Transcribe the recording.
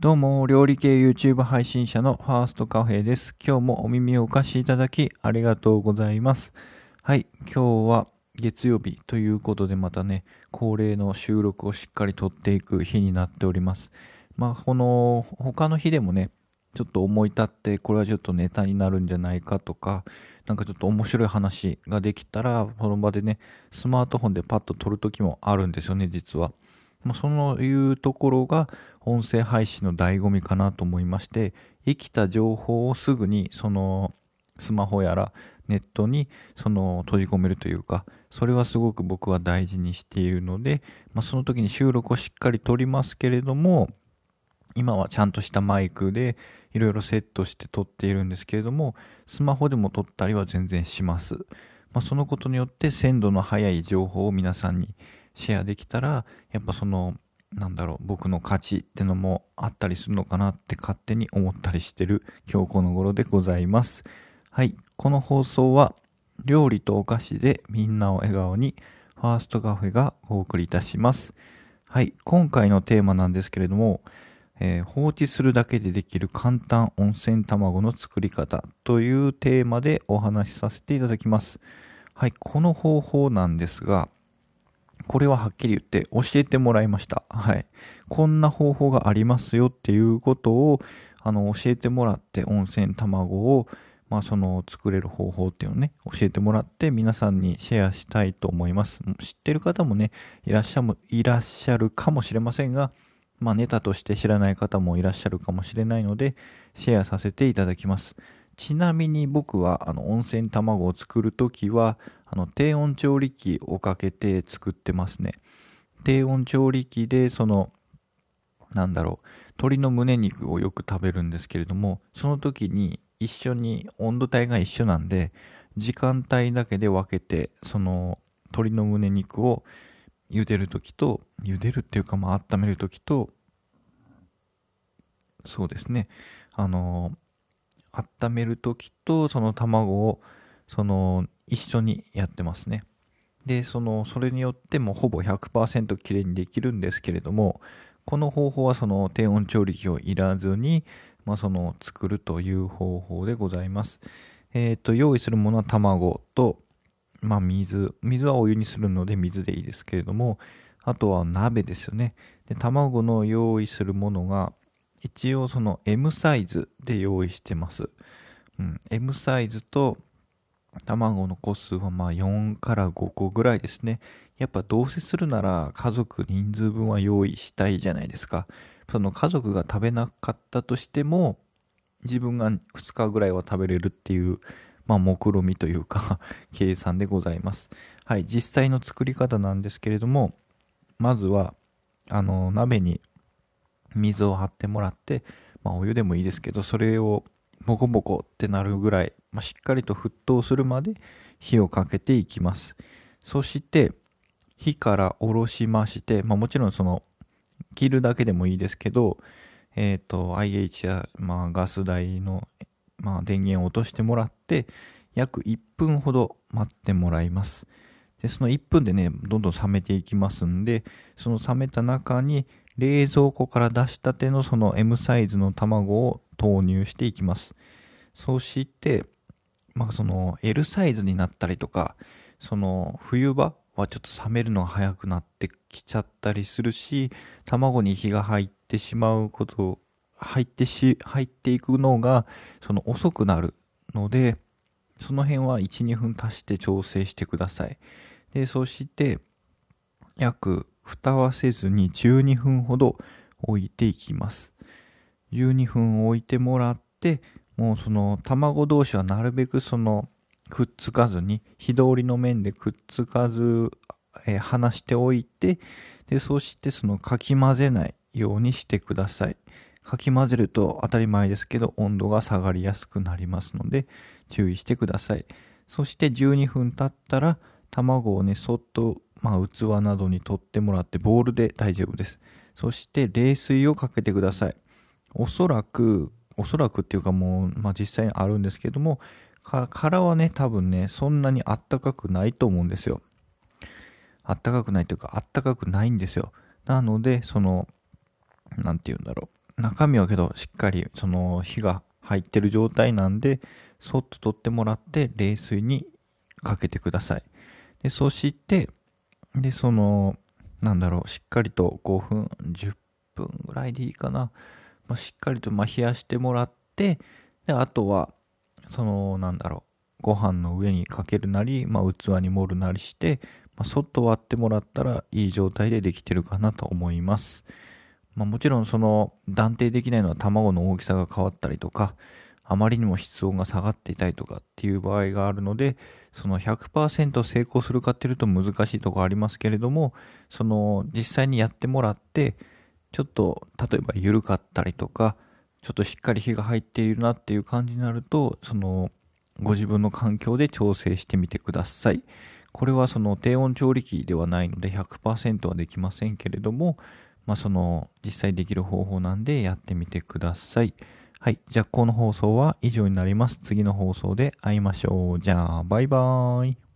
どうも、料理系 YouTube 配信者のファーストカフェです。今日もお耳をお貸しいただきありがとうございます。はい、今日は月曜日ということでまたね、恒例の収録をしっかりとっていく日になっております。まあ、この他の日でもね、ちょっと思い立ってこれはちょっとネタになるんじゃないかとか、なんかちょっと面白い話ができたら、その場でね、スマートフォンでパッと撮るときもあるんですよね、実は。まあ、そのいうところが音声配信の醍醐味かなと思いまして生きた情報をすぐにそのスマホやらネットにその閉じ込めるというかそれはすごく僕は大事にしているので、まあ、その時に収録をしっかり撮りますけれども今はちゃんとしたマイクでいろいろセットして撮っているんですけれどもスマホでも撮ったりは全然します、まあ、そのことによって鮮度の速い情報を皆さんにシェアできたらやっぱそのなんだろう僕の価値ってのもあったりするのかなって勝手に思ったりしてる今日この頃でございます。はい。この放送は料理とお菓子でみんなを笑顔にファーストカフェがお送りいたします。はい。今回のテーマなんですけれども、えー、放置するだけでできる簡単温泉卵の作り方というテーマでお話しさせていただきます。はい。この方法なんですがこれははっきり言って教えてもらいました。はい。こんな方法がありますよっていうことを、あの、教えてもらって、温泉卵を、まあ、その、作れる方法っていうのをね、教えてもらって、皆さんにシェアしたいと思います。知ってる方もね、いらっしゃる、いらっしゃるかもしれませんが、まあ、ネタとして知らない方もいらっしゃるかもしれないので、シェアさせていただきます。ちなみに僕はあの温泉卵を作るときはあの低温調理器をかけて作ってますね。低温調理器でそのなんだろう鶏の胸肉をよく食べるんですけれどもその時に一緒に温度帯が一緒なんで時間帯だけで分けてその鶏の胸肉を茹でる時と茹でるっていうかまあ温める時とそうですねあの温める時とその卵をその一緒にやってますね。で、そのそれによってもほぼ100%きれいにできるんですけれども、この方法はその低温調理器をいらずに、まあ、その作るという方法でございます。えっ、ー、と、用意するものは卵と、まあ、水。水はお湯にするので水でいいですけれども、あとは鍋ですよね。で、卵の用意するものが、一応その M サイズで用意してます。うん、M サイズと卵の個数はまあ4から5個ぐらいですね。やっぱどうせするなら家族人数分は用意したいじゃないですか。その家族が食べなかったとしても自分が2日ぐらいは食べれるっていうまあ目論みというか 計算でございます。はい、実際の作り方なんですけれどもまずはあの鍋に水を張ってもらって、まあ、お湯でもいいですけどそれをボコボコってなるぐらい、まあ、しっかりと沸騰するまで火をかけていきます。そして火から下ろしまして、まあ、もちろんその切るだけでもいいですけどえっ、ー、と IH や、まあ、ガス台の、まあ、電源を落としてもらって約1分ほど待ってもらいます。でその1分でねどんどん冷めていきますんでその冷めた中に冷蔵庫から出したてのその M サイズの卵を投入していきます。そして、まあその L サイズになったりとか、その冬場はちょっと冷めるのが早くなってきちゃったりするし、卵に火が入ってしまうこと、入ってし、入っていくのが、その遅くなるので、その辺は1、2分足して調整してください。で、そして、約蓋はせずに12分ほど置いていきます。12分置いてもらって、もうその卵同士はなるべくそのくっつかずに、火通りの面でくっつかず、えー、離しておいて、で、そしてそのかき混ぜないようにしてください。かき混ぜると当たり前ですけど温度が下がりやすくなりますので注意してください。そして12分経ったら卵をね、そっとまあ、器などに取ってもらってボウルで大丈夫です。そして冷水をかけてください。おそらく、おそらくっていうかもう、まあ、実際にあるんですけども、殻はね、多分ね、そんなにあったかくないと思うんですよ。あったかくないというか、あったかくないんですよ。なので、その、なんて言うんだろう。中身はけどしっかりその火が入ってる状態なんでそっと取ってもらって冷水にかけてくださいでそしてでそのなんだろうしっかりと5分10分ぐらいでいいかな、まあ、しっかりとま冷やしてもらってであとはそのなんだろうご飯の上にかけるなり、まあ、器に盛るなりして、まあ、そっと割ってもらったらいい状態でできてるかなと思います。まあ、もちろんその断定できないのは卵の大きさが変わったりとかあまりにも室温が下がっていたりとかっていう場合があるのでその100%成功するかっていうと難しいとこありますけれどもその実際にやってもらってちょっと例えば緩かったりとかちょっとしっかり火が入っているなっていう感じになるとそのご自分の環境で調整してみてくださいこれはその低温調理器ではないので100%はできませんけれどもまあ、その実際できる方法なんでやってみてください。はい。じゃあ、この放送は以上になります。次の放送で会いましょう。じゃあ、バイバーイ。